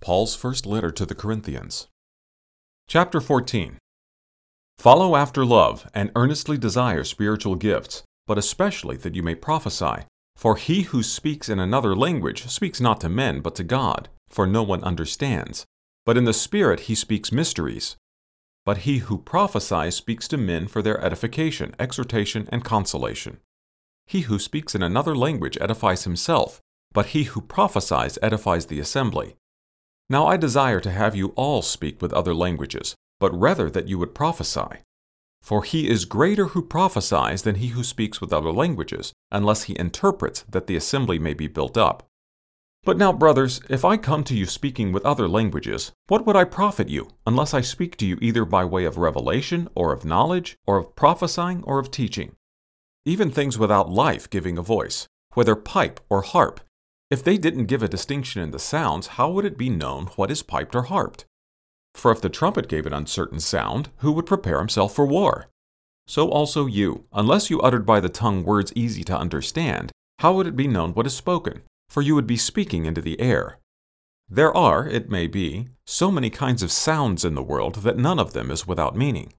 Paul's first letter to the Corinthians. Chapter 14 Follow after love, and earnestly desire spiritual gifts, but especially that you may prophesy. For he who speaks in another language speaks not to men, but to God, for no one understands. But in the Spirit he speaks mysteries. But he who prophesies speaks to men for their edification, exhortation, and consolation. He who speaks in another language edifies himself, but he who prophesies edifies the assembly. Now I desire to have you all speak with other languages, but rather that you would prophesy. For he is greater who prophesies than he who speaks with other languages, unless he interprets that the assembly may be built up. But now, brothers, if I come to you speaking with other languages, what would I profit you, unless I speak to you either by way of revelation, or of knowledge, or of prophesying, or of teaching? Even things without life giving a voice, whether pipe or harp, if they didn't give a distinction in the sounds, how would it be known what is piped or harped? For if the trumpet gave an uncertain sound, who would prepare himself for war? So also you, unless you uttered by the tongue words easy to understand, how would it be known what is spoken? For you would be speaking into the air. There are, it may be, so many kinds of sounds in the world that none of them is without meaning.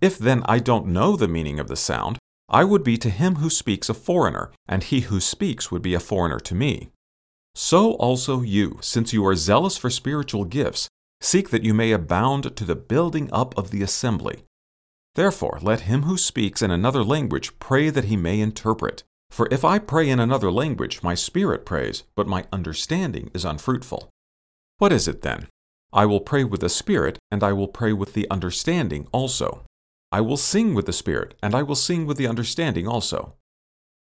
If then I don't know the meaning of the sound, I would be to him who speaks a foreigner, and he who speaks would be a foreigner to me. So also you, since you are zealous for spiritual gifts, seek that you may abound to the building up of the assembly. Therefore, let him who speaks in another language pray that he may interpret. For if I pray in another language, my spirit prays, but my understanding is unfruitful. What is it then? I will pray with the spirit, and I will pray with the understanding also. I will sing with the spirit, and I will sing with the understanding also.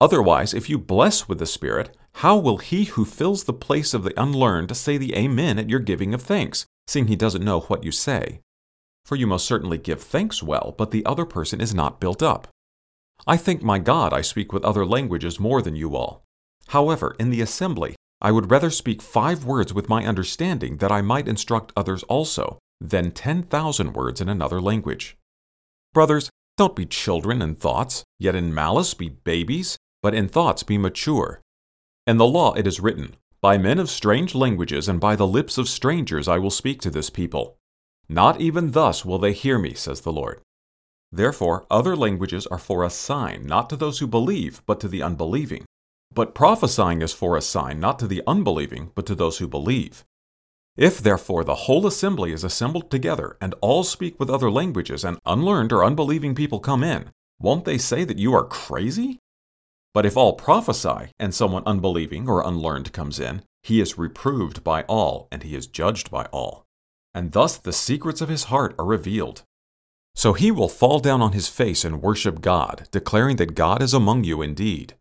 Otherwise, if you bless with the Spirit, how will he who fills the place of the unlearned say the Amen at your giving of thanks, seeing he doesn't know what you say? For you most certainly give thanks well, but the other person is not built up. I thank my God I speak with other languages more than you all. However, in the assembly, I would rather speak five words with my understanding that I might instruct others also, than ten thousand words in another language. Brothers, don't be children in thoughts, yet in malice be babies but in thoughts be mature. In the law it is written, By men of strange languages and by the lips of strangers I will speak to this people. Not even thus will they hear me, says the Lord. Therefore, other languages are for a sign, not to those who believe, but to the unbelieving. But prophesying is for a sign, not to the unbelieving, but to those who believe. If therefore the whole assembly is assembled together, and all speak with other languages, and unlearned or unbelieving people come in, won't they say that you are crazy? But if all prophesy, and someone unbelieving or unlearned comes in, he is reproved by all, and he is judged by all. And thus the secrets of his heart are revealed. So he will fall down on his face and worship God, declaring that God is among you indeed.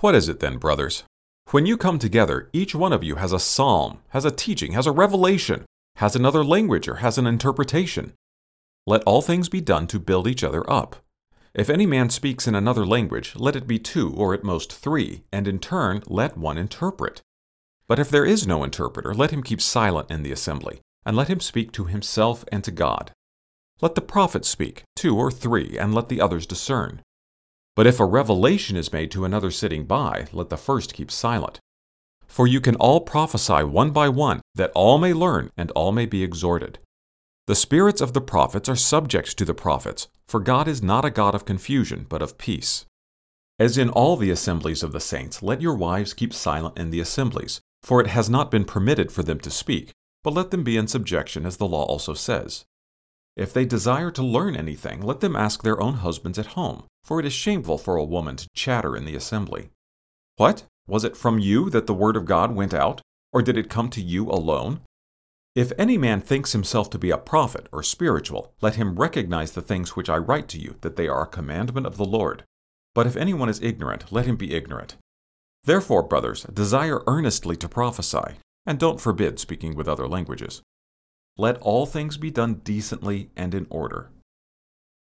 What is it then, brothers? When you come together, each one of you has a psalm, has a teaching, has a revelation, has another language, or has an interpretation. Let all things be done to build each other up. If any man speaks in another language, let it be two or at most three, and in turn let one interpret. But if there is no interpreter, let him keep silent in the assembly, and let him speak to himself and to God. Let the prophet speak, two or three, and let the others discern. But if a revelation is made to another sitting by, let the first keep silent. For you can all prophesy one by one, that all may learn and all may be exhorted. The spirits of the prophets are subject to the prophets, for God is not a God of confusion, but of peace. As in all the assemblies of the saints, let your wives keep silent in the assemblies, for it has not been permitted for them to speak, but let them be in subjection, as the law also says. If they desire to learn anything, let them ask their own husbands at home, for it is shameful for a woman to chatter in the assembly. What? Was it from you that the word of God went out, or did it come to you alone? If any man thinks himself to be a prophet or spiritual, let him recognize the things which I write to you, that they are a commandment of the Lord. But if anyone is ignorant, let him be ignorant. Therefore, brothers, desire earnestly to prophesy, and don't forbid speaking with other languages. Let all things be done decently and in order.